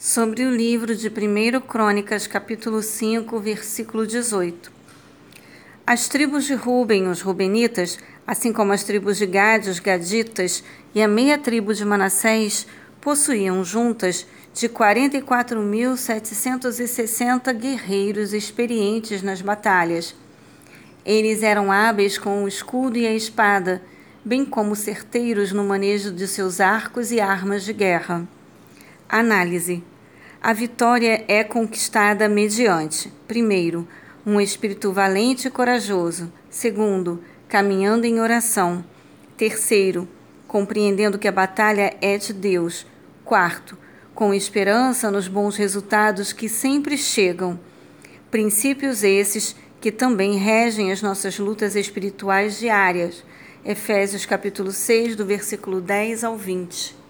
sobre o livro de 1 Crônicas, capítulo 5, versículo 18. As tribos de Ruben, os rubenitas, assim como as tribos de Gade, os gaditas, e a meia tribo de Manassés, possuíam juntas de 44.760 guerreiros experientes nas batalhas. Eles eram hábeis com o escudo e a espada, bem como certeiros no manejo de seus arcos e armas de guerra. Análise: A vitória é conquistada mediante, primeiro, um espírito valente e corajoso, segundo, caminhando em oração, terceiro, compreendendo que a batalha é de Deus, quarto, com esperança nos bons resultados que sempre chegam. Princípios esses que também regem as nossas lutas espirituais diárias. Efésios capítulo 6, do versículo 10 ao 20.